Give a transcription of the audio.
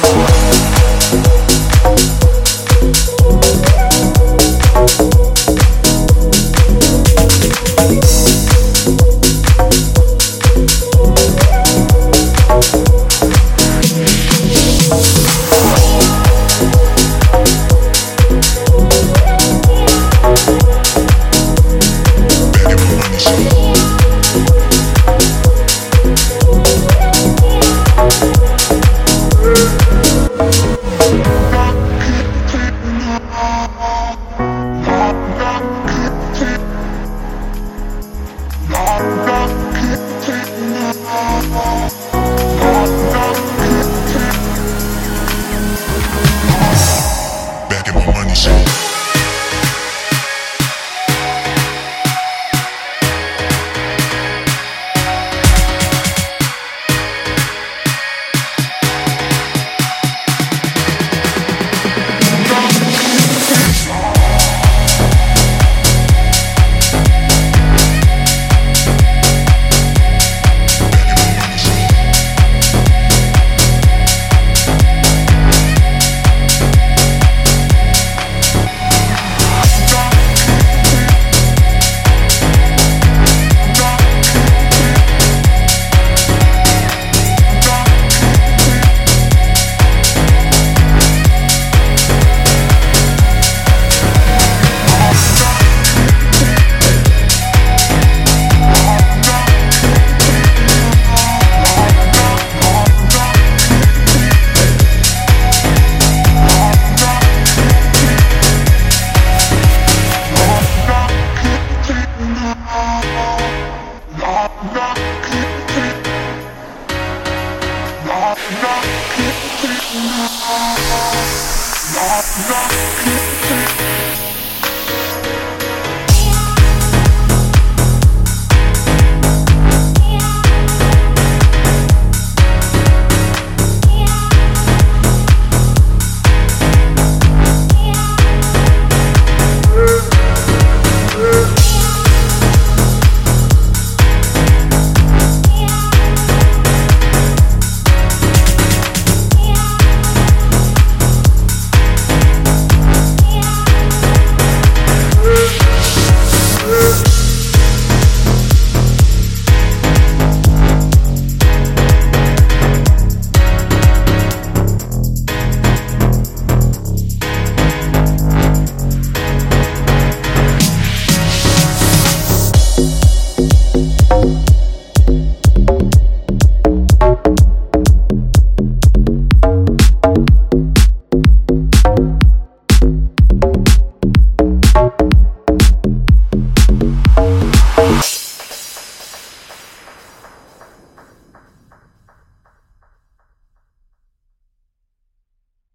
Thank Knock, knock,